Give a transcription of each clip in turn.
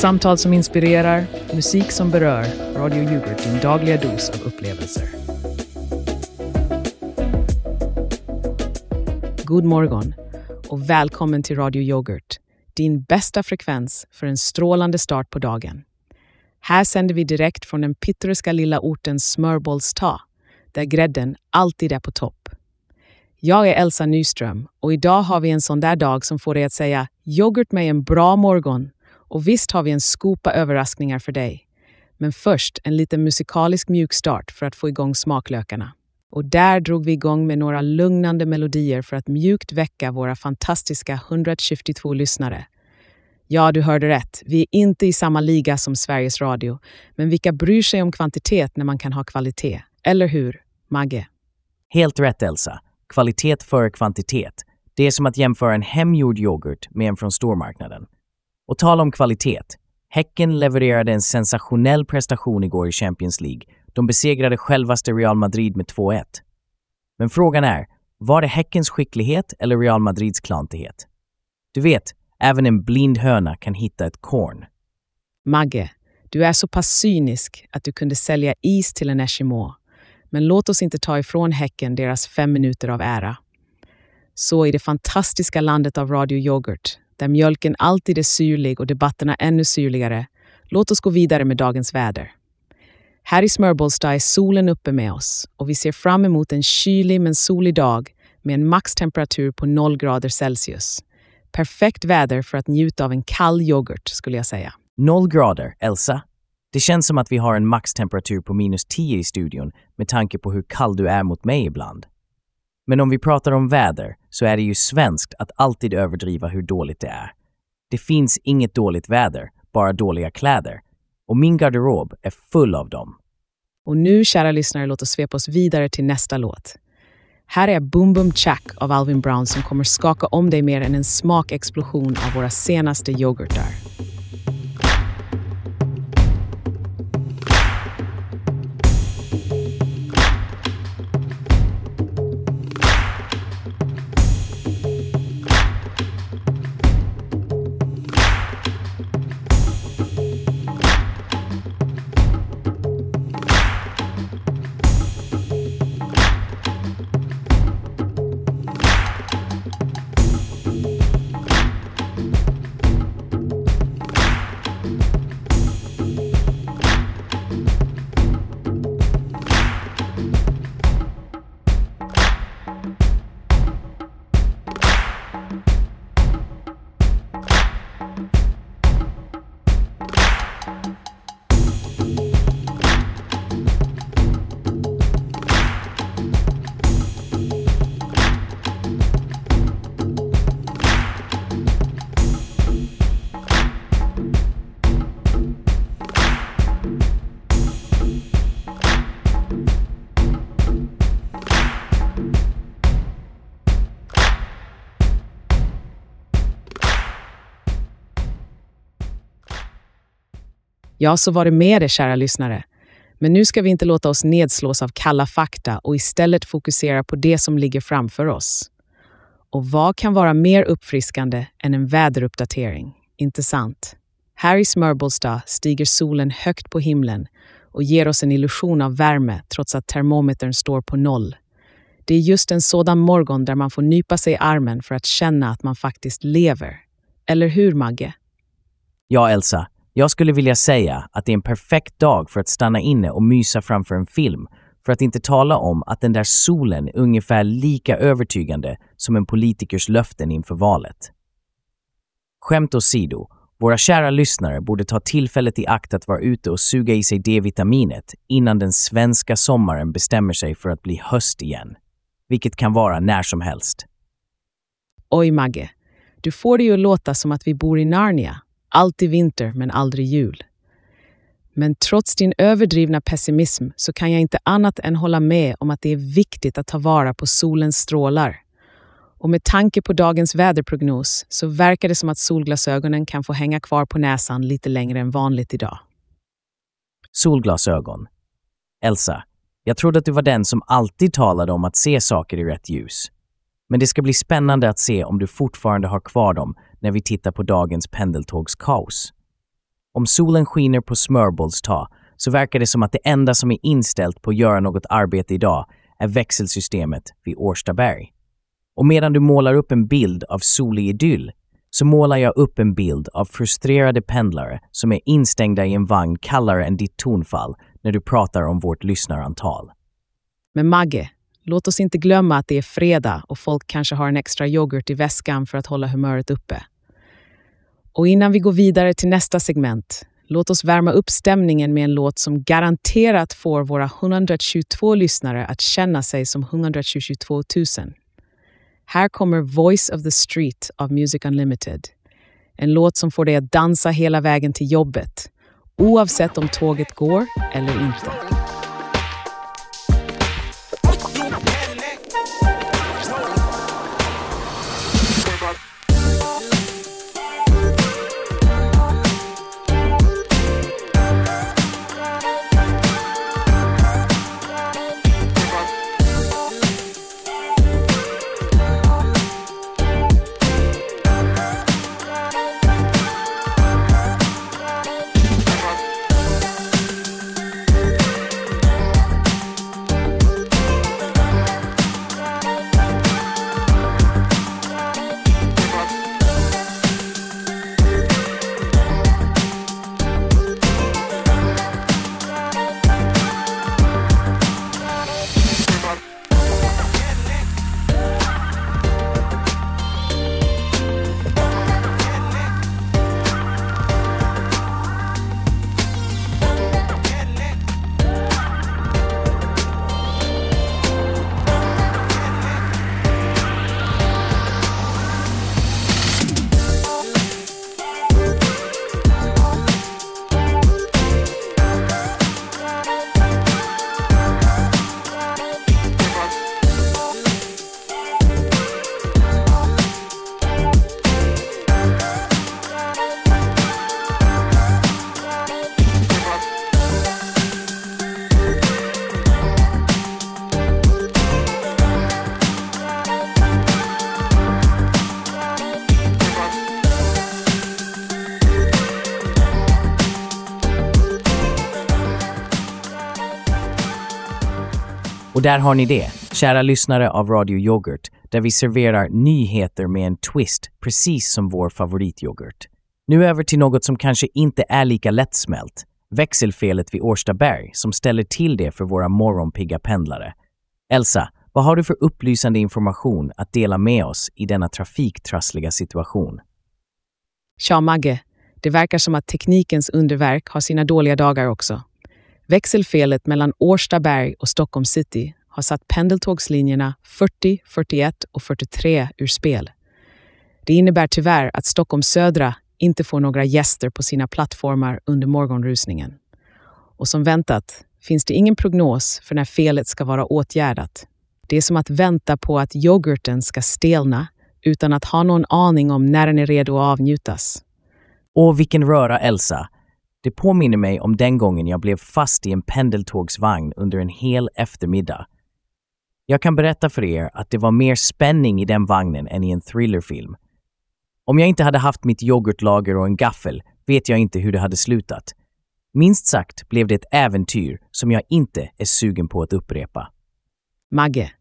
Samtal som inspirerar, musik som berör. Radio Yoghurt, din dagliga dos av upplevelser. God morgon och välkommen till Radio Yoghurt, din bästa frekvens för en strålande start på dagen. Här sänder vi direkt från den pittoreska lilla orten Smörbollsta, där grädden alltid är på topp. Jag är Elsa Nyström och idag har vi en sån där dag som får dig att säga yoghurt med en bra morgon och visst har vi en skopa överraskningar för dig. Men först en liten musikalisk mjukstart för att få igång smaklökarna. Och där drog vi igång med några lugnande melodier för att mjukt väcka våra fantastiska 122 lyssnare. Ja, du hörde rätt. Vi är inte i samma liga som Sveriges Radio. Men vilka bryr sig om kvantitet när man kan ha kvalitet? Eller hur, Magge? Helt rätt Elsa. Kvalitet före kvantitet. Det är som att jämföra en hemgjord yoghurt med en från stormarknaden. Och tala om kvalitet. Häcken levererade en sensationell prestation igår i Champions League. De besegrade självaste Real Madrid med 2-1. Men frågan är, var det Häckens skicklighet eller Real Madrids klantighet? Du vet, även en blind höna kan hitta ett korn. Magge, du är så pass cynisk att du kunde sälja is till en eshimo. Men låt oss inte ta ifrån Häcken deras fem minuter av ära. Så i det fantastiska landet av Radio Yoghurt, där mjölken alltid är syrlig och debatterna ännu syrligare, låt oss gå vidare med dagens väder. Här i Smörbollsta är solen uppe med oss och vi ser fram emot en kylig men solig dag med en maxtemperatur på 0 grader Celsius. Perfekt väder för att njuta av en kall yoghurt, skulle jag säga. 0 grader, Elsa. Det känns som att vi har en maxtemperatur på minus 10 i studion med tanke på hur kall du är mot mig ibland. Men om vi pratar om väder så är det ju svenskt att alltid överdriva hur dåligt det är. Det finns inget dåligt väder, bara dåliga kläder. Och min garderob är full av dem. Och nu, kära lyssnare, låt oss svepa oss vidare till nästa låt. Här är Boom Boom Chack av Alvin Brown som kommer skaka om dig mer än en smakexplosion av våra senaste yoghurtar. Ja, så var det med det, kära lyssnare. Men nu ska vi inte låta oss nedslås av kalla fakta och istället fokusera på det som ligger framför oss. Och vad kan vara mer uppfriskande än en väderuppdatering? Inte sant? Här i Smörbolstad stiger solen högt på himlen och ger oss en illusion av värme trots att termometern står på noll. Det är just en sådan morgon där man får nypa sig i armen för att känna att man faktiskt lever. Eller hur, Magge? Ja, Elsa. Jag skulle vilja säga att det är en perfekt dag för att stanna inne och mysa framför en film, för att inte tala om att den där solen är ungefär lika övertygande som en politikers löften inför valet. Skämt åsido, våra kära lyssnare borde ta tillfället i akt att vara ute och suga i sig D-vitaminet innan den svenska sommaren bestämmer sig för att bli höst igen. Vilket kan vara när som helst. Oj, Magge. Du får det ju att låta som att vi bor i Narnia. Alltid vinter, men aldrig jul. Men trots din överdrivna pessimism så kan jag inte annat än hålla med om att det är viktigt att ta vara på solens strålar. Och med tanke på dagens väderprognos så verkar det som att solglasögonen kan få hänga kvar på näsan lite längre än vanligt idag. Solglasögon. Elsa, jag trodde att du var den som alltid talade om att se saker i rätt ljus. Men det ska bli spännande att se om du fortfarande har kvar dem när vi tittar på dagens pendeltågskaos. Om solen skiner på smörbollstag så verkar det som att det enda som är inställt på att göra något arbete idag är växelsystemet vid Årstaberg. Och medan du målar upp en bild av solig idyll så målar jag upp en bild av frustrerade pendlare som är instängda i en vagn kallare än ditt tonfall när du pratar om vårt lyssnarantal. Men Magge, låt oss inte glömma att det är fredag och folk kanske har en extra yoghurt i väskan för att hålla humöret uppe. Och innan vi går vidare till nästa segment, låt oss värma upp stämningen med en låt som garanterat får våra 122 lyssnare att känna sig som 122 000. Här kommer Voice of the Street av Music Unlimited. En låt som får dig att dansa hela vägen till jobbet, oavsett om tåget går eller inte. Och där har ni det, kära lyssnare av Radio Yoghurt, där vi serverar nyheter med en twist, precis som vår favorityoghurt. Nu över till något som kanske inte är lika lättsmält. Växelfelet vid Årstaberg som ställer till det för våra morgonpigga pendlare. Elsa, vad har du för upplysande information att dela med oss i denna trafiktrassliga situation? Tja Magge, det verkar som att teknikens underverk har sina dåliga dagar också. Växelfelet mellan Årstaberg och Stockholm city har satt pendeltågslinjerna 40, 41 och 43 ur spel. Det innebär tyvärr att Stockholm södra inte får några gäster på sina plattformar under morgonrusningen. Och som väntat finns det ingen prognos för när felet ska vara åtgärdat. Det är som att vänta på att yoghurten ska stelna utan att ha någon aning om när den är redo att avnjutas. Och vilken röra, Elsa! Det påminner mig om den gången jag blev fast i en pendeltågsvagn under en hel eftermiddag. Jag kan berätta för er att det var mer spänning i den vagnen än i en thrillerfilm. Om jag inte hade haft mitt yoghurtlager och en gaffel vet jag inte hur det hade slutat. Minst sagt blev det ett äventyr som jag inte är sugen på att upprepa. Magge,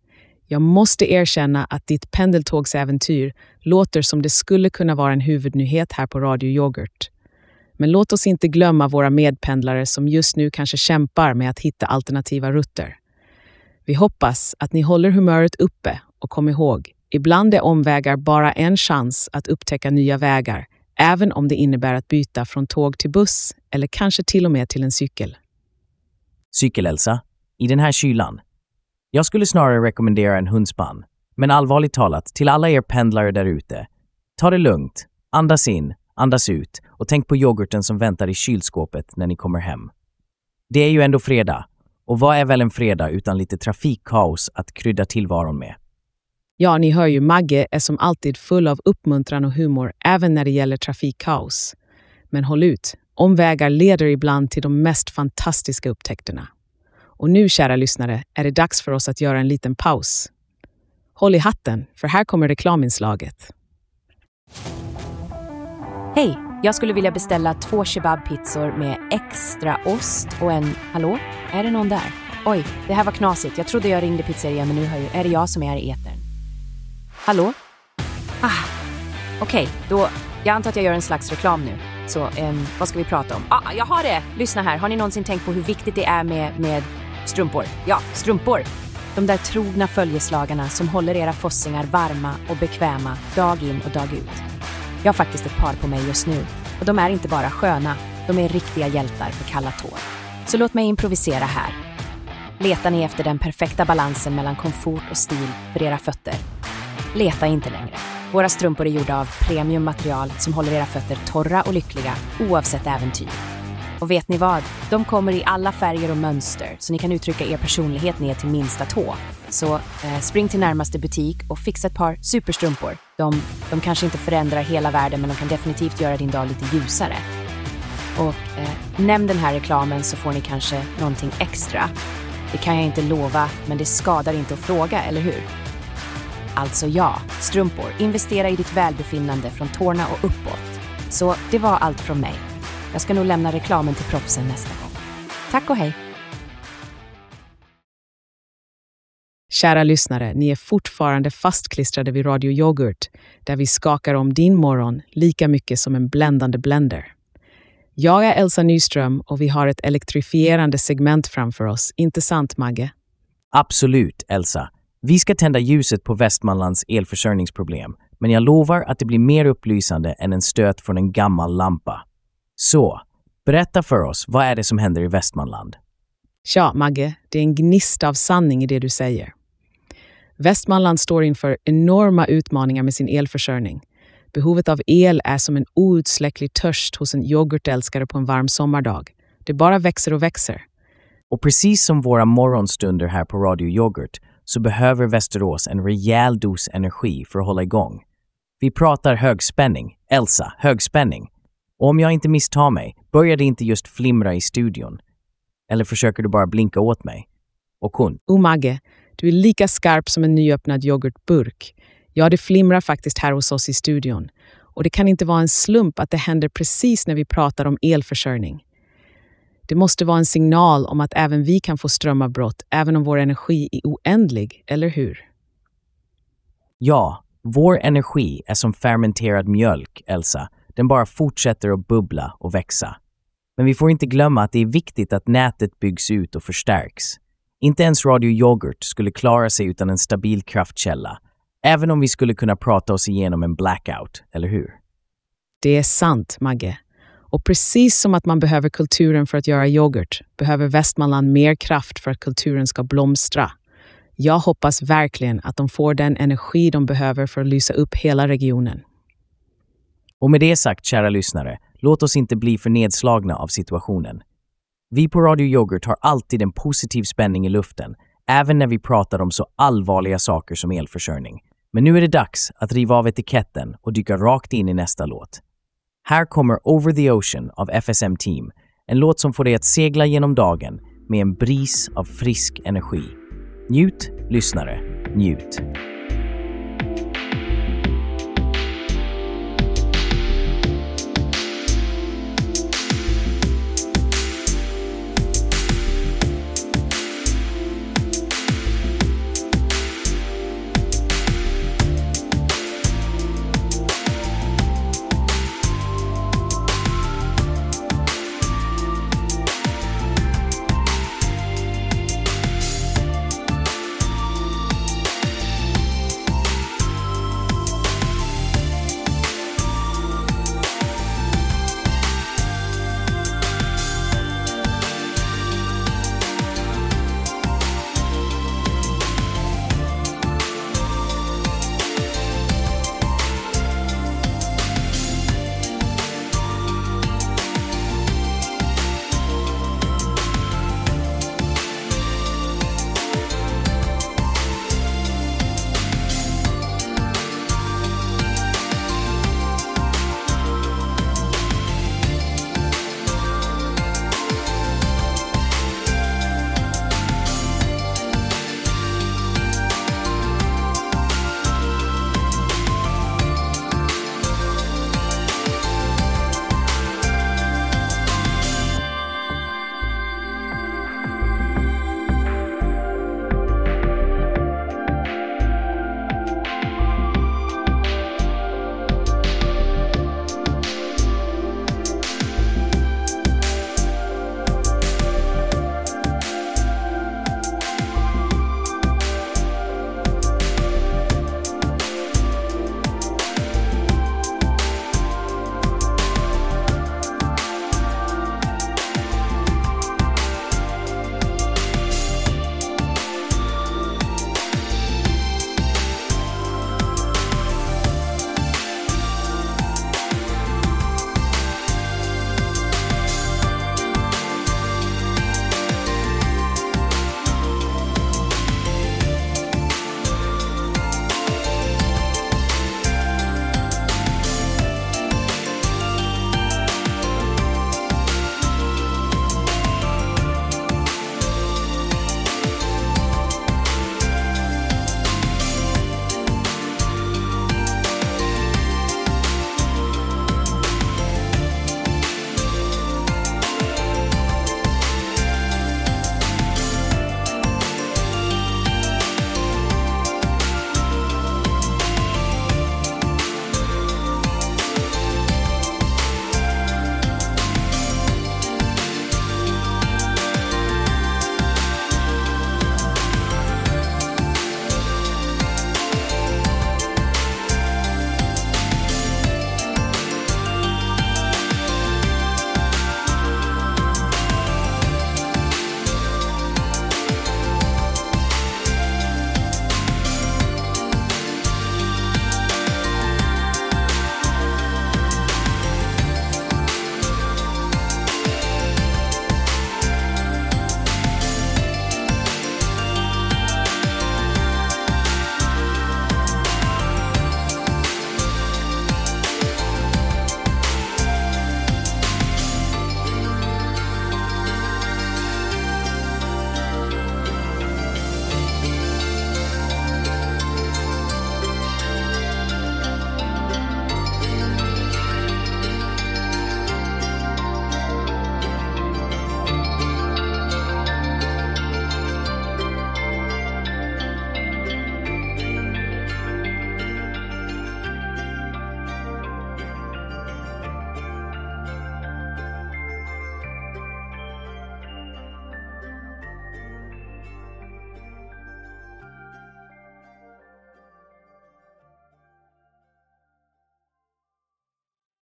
jag måste erkänna att ditt pendeltågsäventyr låter som det skulle kunna vara en huvudnyhet här på Radio Yoghurt. Men låt oss inte glömma våra medpendlare som just nu kanske kämpar med att hitta alternativa rutter. Vi hoppas att ni håller humöret uppe och kom ihåg, ibland är omvägar bara en chans att upptäcka nya vägar, även om det innebär att byta från tåg till buss eller kanske till och med till en cykel. Cykel-Elsa, i den här kylan. Jag skulle snarare rekommendera en hundspann. Men allvarligt talat, till alla er pendlare där ute. Ta det lugnt, andas in, andas ut och tänk på yoghurten som väntar i kylskåpet när ni kommer hem. Det är ju ändå fredag. Och vad är väl en fredag utan lite trafikkaos att krydda tillvaron med? Ja, ni hör ju, Magge är som alltid full av uppmuntran och humor även när det gäller trafikkaos. Men håll ut, omvägar leder ibland till de mest fantastiska upptäckterna. Och nu, kära lyssnare, är det dags för oss att göra en liten paus. Håll i hatten, för här kommer reklaminslaget. Hej! Jag skulle vilja beställa två kebabpizzor med extra ost och en... Hallå? Är det någon där? Oj, det här var knasigt. Jag trodde jag ringde pizzerian men nu är det jag som är i etern. Hallå? Ah, Okej, okay, då... Jag antar att jag gör en slags reklam nu. Så um, vad ska vi prata om? Ah, jag har det! Lyssna här. Har ni någonsin tänkt på hur viktigt det är med, med strumpor? Ja, strumpor! De där trogna följeslagarna som håller era fossingar varma och bekväma dag in och dag ut. Jag har faktiskt ett par på mig just nu och de är inte bara sköna, de är riktiga hjältar för kalla tår. Så låt mig improvisera här. Letar ni efter den perfekta balansen mellan komfort och stil för era fötter? Leta inte längre. Våra strumpor är gjorda av premiummaterial som håller era fötter torra och lyckliga oavsett äventyr. Och vet ni vad? De kommer i alla färger och mönster så ni kan uttrycka er personlighet ner till minsta tå. Så eh, spring till närmaste butik och fixa ett par superstrumpor. De, de kanske inte förändrar hela världen men de kan definitivt göra din dag lite ljusare. Och eh, nämn den här reklamen så får ni kanske någonting extra. Det kan jag inte lova, men det skadar inte att fråga, eller hur? Alltså ja, strumpor. Investera i ditt välbefinnande från tårna och uppåt. Så det var allt från mig. Jag ska nog lämna reklamen till proffsen nästa gång. Tack och hej! Kära lyssnare, ni är fortfarande fastklistrade vid Radio Yoghurt, där vi skakar om din morgon lika mycket som en bländande blender. Jag är Elsa Nyström och vi har ett elektrifierande segment framför oss, inte sant Magge? Absolut, Elsa. Vi ska tända ljuset på Västmanlands elförsörjningsproblem, men jag lovar att det blir mer upplysande än en stöt från en gammal lampa. Så, berätta för oss, vad är det som händer i Västmanland? Tja, Magge, det är en gnista av sanning i det du säger. Västmanland står inför enorma utmaningar med sin elförsörjning. Behovet av el är som en outsläcklig törst hos en yoghurtälskare på en varm sommardag. Det bara växer och växer. Och precis som våra morgonstunder här på Radio Yoghurt så behöver Västerås en rejäl dos energi för att hålla igång. Vi pratar högspänning. Elsa, högspänning. Och om jag inte misstar mig, börjar det inte just flimra i studion? Eller försöker du bara blinka åt mig? Och hon? Magge, du är lika skarp som en nyöppnad yoghurtburk. Ja, det flimrar faktiskt här hos oss i studion. Och det kan inte vara en slump att det händer precis när vi pratar om elförsörjning. Det måste vara en signal om att även vi kan få strömavbrott, även om vår energi är oändlig, eller hur? Ja, vår energi är som fermenterad mjölk, Elsa. Den bara fortsätter att bubbla och växa. Men vi får inte glömma att det är viktigt att nätet byggs ut och förstärks. Inte ens Radio Yoghurt skulle klara sig utan en stabil kraftkälla, även om vi skulle kunna prata oss igenom en blackout, eller hur? Det är sant, Magge. Och precis som att man behöver kulturen för att göra yoghurt behöver Västmanland mer kraft för att kulturen ska blomstra. Jag hoppas verkligen att de får den energi de behöver för att lysa upp hela regionen. Och med det sagt, kära lyssnare, låt oss inte bli för nedslagna av situationen. Vi på Radio Yoghurt har alltid en positiv spänning i luften, även när vi pratar om så allvarliga saker som elförsörjning. Men nu är det dags att riva av etiketten och dyka rakt in i nästa låt. Här kommer Over the Ocean av FSM Team, en låt som får dig att segla genom dagen med en bris av frisk energi. Njut, lyssnare, njut!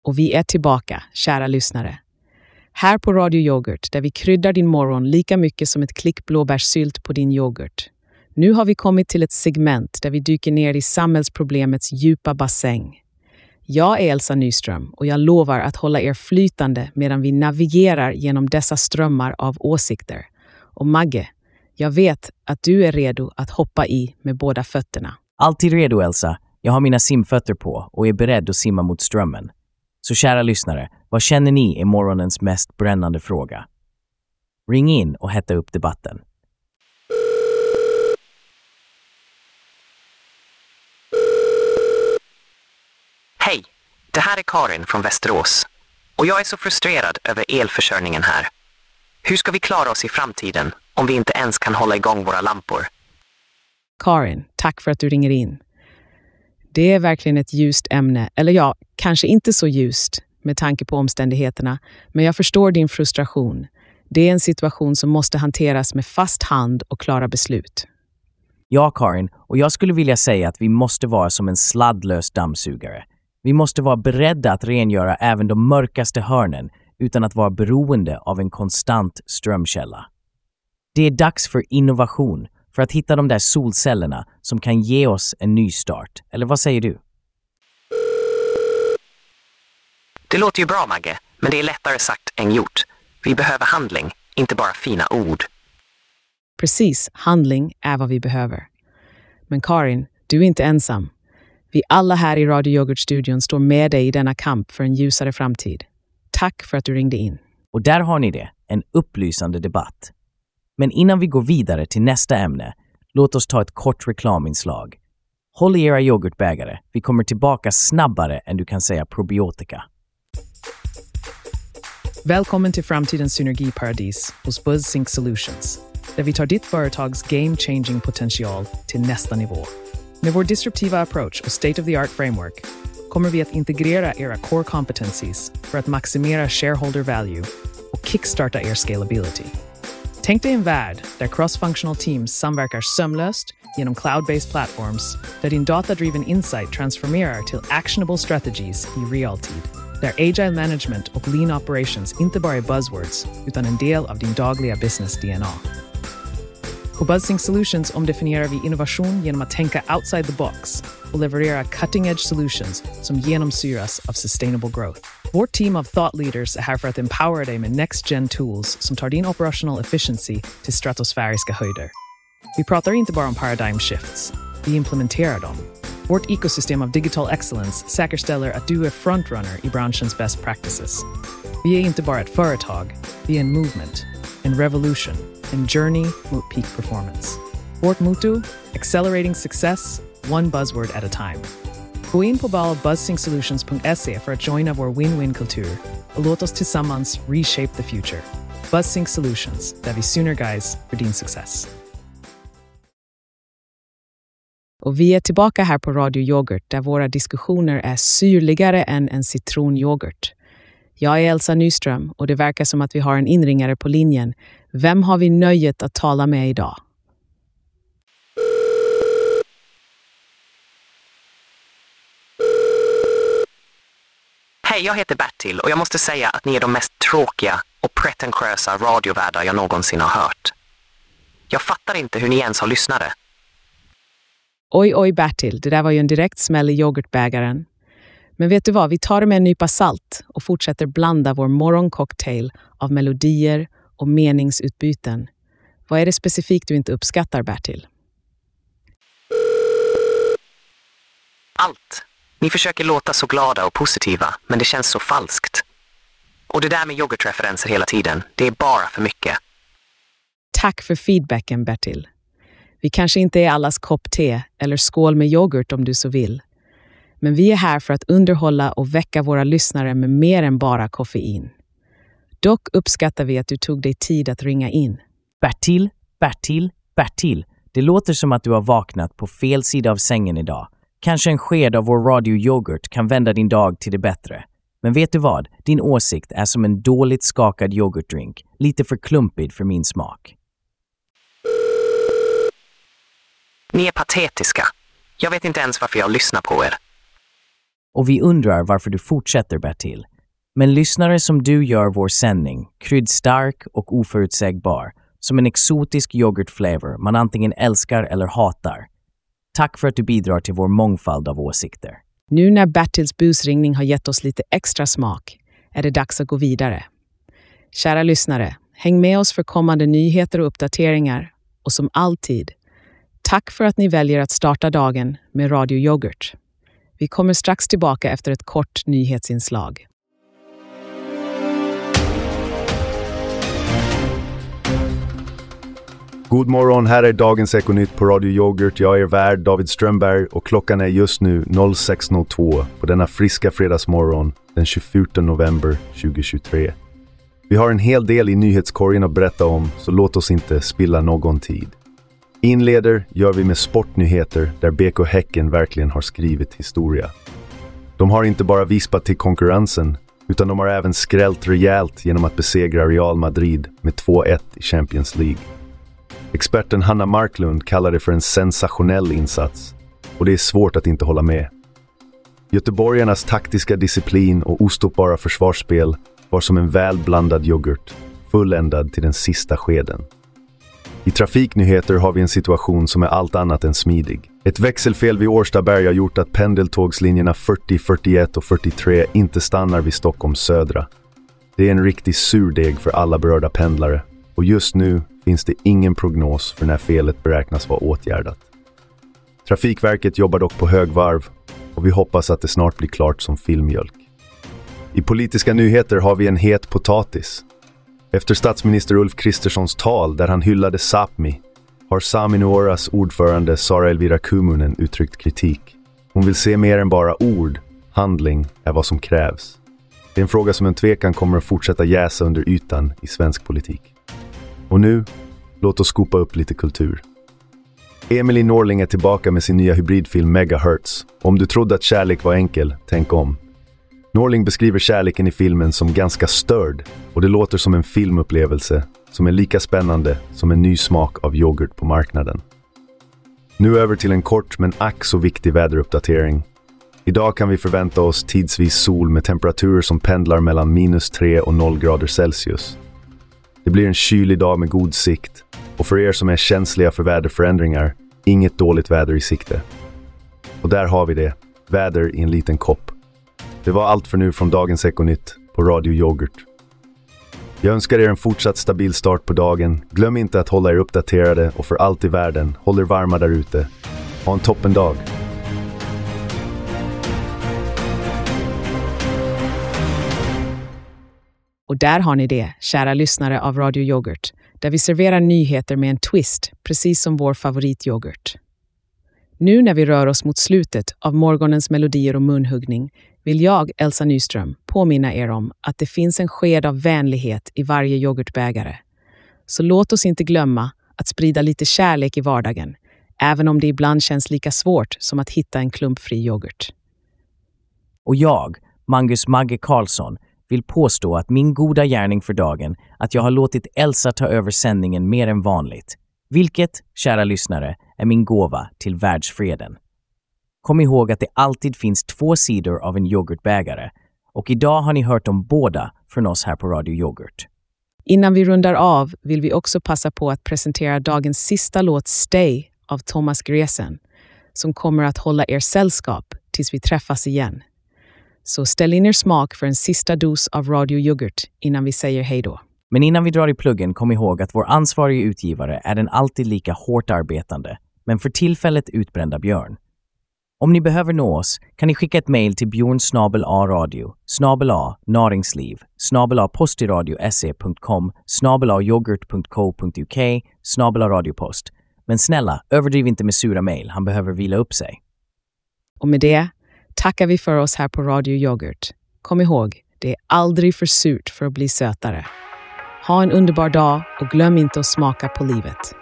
Och vi är tillbaka, kära lyssnare. Här på Radio Yoghurt, där vi kryddar din morgon lika mycket som ett klick blåbärssylt på din yoghurt. Nu har vi kommit till ett segment där vi dyker ner i samhällsproblemets djupa bassäng. Jag är Elsa Nyström och jag lovar att hålla er flytande medan vi navigerar genom dessa strömmar av åsikter. Och Magge, jag vet att du är redo att hoppa i med båda fötterna. Alltid redo, Elsa. Jag har mina simfötter på och är beredd att simma mot strömmen. Så kära lyssnare, vad känner ni är morgonens mest brännande fråga? Ring in och hetta upp debatten. Hej! Det här är Karin från Västerås. Och jag är så frustrerad över elförsörjningen här. Hur ska vi klara oss i framtiden om vi inte ens kan hålla igång våra lampor? Karin, tack för att du ringer in. Det är verkligen ett ljust ämne, eller ja, kanske inte så ljust med tanke på omständigheterna, men jag förstår din frustration. Det är en situation som måste hanteras med fast hand och klara beslut. Ja, Karin, och jag skulle vilja säga att vi måste vara som en sladdlös dammsugare. Vi måste vara beredda att rengöra även de mörkaste hörnen utan att vara beroende av en konstant strömkälla. Det är dags för innovation för att hitta de där solcellerna som kan ge oss en ny start. Eller vad säger du? Det låter ju bra, Magge, men det är lättare sagt än gjort. Vi behöver handling, inte bara fina ord. Precis, handling är vad vi behöver. Men Karin, du är inte ensam. Vi alla här i Radio Yoghurt-studion står med dig i denna kamp för en ljusare framtid. Tack för att du ringde in. Och där har ni det, en upplysande debatt. Men innan vi går vidare till nästa ämne, låt oss ta ett kort reklaminslag. Håll i era yoghurtbägare, vi kommer tillbaka snabbare än du kan säga probiotika. Välkommen till framtidens synergiparadis hos BuzzSync Solutions, där vi tar ditt företags game-changing potential till nästa nivå. Med vår disruptiva approach och state-of-the-art framework kommer vi att integrera era core competencies för att maximera shareholder value och kickstarta er scalability. Tänk dig en värld där cross-functional teams samverkar sömlöst genom cloud-based platforms där din data-driven insight transformerar till actionable strategies i realtid. Där agile management och lean operations inte bara är buzzwords utan en del av din dagliga business DNA. På Buzzing Solutions omdefinierar vi innovation genom att tänka outside the box och leverera cutting-edge solutions som genomsyras av sustainable growth. Vårt team av thought leaders är här för att empowera dig med next-gen tools som tar din operational efficiency till stratosfäriska höjder. Vi pratar inte bara om paradigm shifts, vi implementerar dem. Vårt ekosystem av digital excellence säkerställer att du är frontrunner i branschens best practices. Vi är inte bara ett företag, vi är en movement, en revolution, en journey mot peak performance. Vårt Mutu, Accelerating success, one buzzword at a time. Gå in på buzzsyncsolutions.se för att joina vår win-win-kultur och låt oss tillsammans reshape the future. Buzzsync Solutions, där vi synergize för din success. Och vi är tillbaka här på Radio Yoghurt där våra diskussioner är syrligare än en citronyoghurt. Jag är Elsa Nyström och det verkar som att vi har en inringare på linjen. Vem har vi nöjet att tala med idag? Hej, jag heter Bertil och jag måste säga att ni är de mest tråkiga och pretentiösa radiovärdar jag någonsin har hört. Jag fattar inte hur ni ens har lyssnare. Oj, oj Bertil, det där var ju en direkt smäll i yoghurtbägaren. Men vet du vad, vi tar det med en nypa salt och fortsätter blanda vår morgoncocktail av melodier och meningsutbyten. Vad är det specifikt du inte uppskattar, Bertil? Allt. Ni försöker låta så glada och positiva, men det känns så falskt. Och det där med yoghurtreferenser hela tiden, det är bara för mycket. Tack för feedbacken, Bertil. Vi kanske inte är allas kopp te eller skål med yoghurt om du så vill. Men vi är här för att underhålla och väcka våra lyssnare med mer än bara koffein. Dock uppskattar vi att du tog dig tid att ringa in. Bertil, Bertil, Bertil. Det låter som att du har vaknat på fel sida av sängen idag. Kanske en sked av vår radioyoghurt kan vända din dag till det bättre. Men vet du vad? Din åsikt är som en dåligt skakad yoghurtdrink. Lite för klumpig för min smak. Ni är patetiska. Jag vet inte ens varför jag lyssnar på er. Och vi undrar varför du fortsätter Bertil. Men lyssnare som du gör vår sändning kryddstark och oförutsägbar, som en exotisk yoghurtflavor man antingen älskar eller hatar. Tack för att du bidrar till vår mångfald av åsikter. Nu när Bertils busringning har gett oss lite extra smak är det dags att gå vidare. Kära lyssnare, häng med oss för kommande nyheter och uppdateringar. Och som alltid, tack för att ni väljer att starta dagen med Radio Yoghurt. Vi kommer strax tillbaka efter ett kort nyhetsinslag. God morgon, här är dagens Ekonytt på Radio Yoghurt. Jag är er värd David Strömberg och klockan är just nu 06.02 på denna friska fredagsmorgon den 24 november 2023. Vi har en hel del i nyhetskorgen att berätta om, så låt oss inte spilla någon tid. Inleder gör vi med sportnyheter där BK Häcken verkligen har skrivit historia. De har inte bara vispat till konkurrensen, utan de har även skrällt rejält genom att besegra Real Madrid med 2-1 i Champions League. Experten Hanna Marklund kallar det för en sensationell insats och det är svårt att inte hålla med. Göteborgarnas taktiska disciplin och ostoppbara försvarsspel var som en välblandad yoghurt, fulländad till den sista skeden. I trafiknyheter har vi en situation som är allt annat än smidig. Ett växelfel vid Årstaberg har gjort att pendeltågslinjerna 40, 41 och 43 inte stannar vid Stockholms södra. Det är en riktig surdeg för alla berörda pendlare och just nu finns det ingen prognos för när felet beräknas vara åtgärdat. Trafikverket jobbar dock på högvarv och vi hoppas att det snart blir klart som filmjölk. I politiska nyheter har vi en het potatis. Efter statsminister Ulf Kristerssons tal där han hyllade Sápmi har Saminuoras ordförande Sara Elvira Kumunen uttryckt kritik. Hon vill se mer än bara ord, handling är vad som krävs. Det är en fråga som en tvekan kommer att fortsätta jäsa under ytan i svensk politik. Och nu, låt oss skopa upp lite kultur. Emily Norling är tillbaka med sin nya hybridfilm Megahertz. Om du trodde att kärlek var enkel, tänk om. Norling beskriver kärleken i filmen som ganska störd och det låter som en filmupplevelse som är lika spännande som en ny smak av yoghurt på marknaden. Nu över till en kort men ack så viktig väderuppdatering. Idag kan vi förvänta oss tidsvis sol med temperaturer som pendlar mellan minus 3 och 0 grader Celsius. Det blir en kylig dag med god sikt och för er som är känsliga för väderförändringar, inget dåligt väder i sikte. Och där har vi det, väder i en liten kopp. Det var allt för nu från dagens Ekonytt på Radio Yoghurt. Jag önskar er en fortsatt stabil start på dagen. Glöm inte att hålla er uppdaterade och för allt i världen, håll er varma där ute. Ha en toppen dag! Och där har ni det, kära lyssnare av Radio Yoghurt, där vi serverar nyheter med en twist, precis som vår favorityoghurt. Nu när vi rör oss mot slutet av morgonens melodier och munhuggning vill jag, Elsa Nyström, påminna er om att det finns en sked av vänlighet i varje yoghurtbägare. Så låt oss inte glömma att sprida lite kärlek i vardagen, även om det ibland känns lika svårt som att hitta en klumpfri yoghurt. Och jag, Mangus Magge Karlsson, vill påstå att min goda gärning för dagen att jag har låtit Elsa ta över sändningen mer än vanligt. Vilket, kära lyssnare, är min gåva till världsfreden. Kom ihåg att det alltid finns två sidor av en yoghurtbägare och idag har ni hört om båda från oss här på Radio Yoghurt. Innan vi rundar av vill vi också passa på att presentera dagens sista låt Stay av Thomas Gresen som kommer att hålla er sällskap tills vi träffas igen. Så ställ in er smak för en sista dos av Radio Yoghurt innan vi säger hej då. Men innan vi drar i pluggen, kom ihåg att vår ansvarige utgivare är den alltid lika hårt arbetande, men för tillfället utbrända Björn. Om ni behöver nå oss kan ni skicka ett mejl till bjornsnabel-a-radio, snabel-a naringsliv, snabel-a postiradio.se.com, snabel-a yoghurt.co.uk, snabel-a radiopost. Men snälla, överdriv inte med sura mejl, han behöver vila upp sig. Och med det tackar vi för oss här på Radio Yoghurt. Kom ihåg, det är aldrig för surt för att bli sötare. Ha en underbar dag och glöm inte att smaka på livet.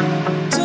to